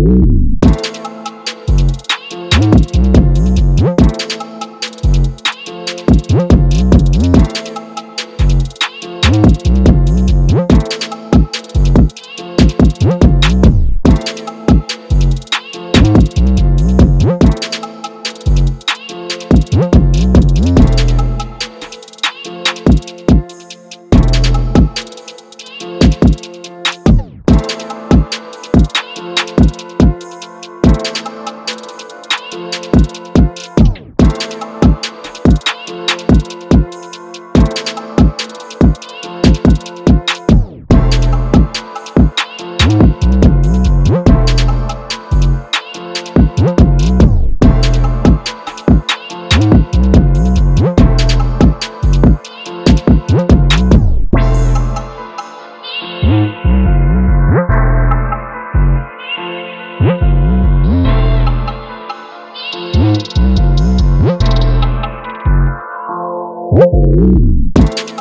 Ooh. Woo!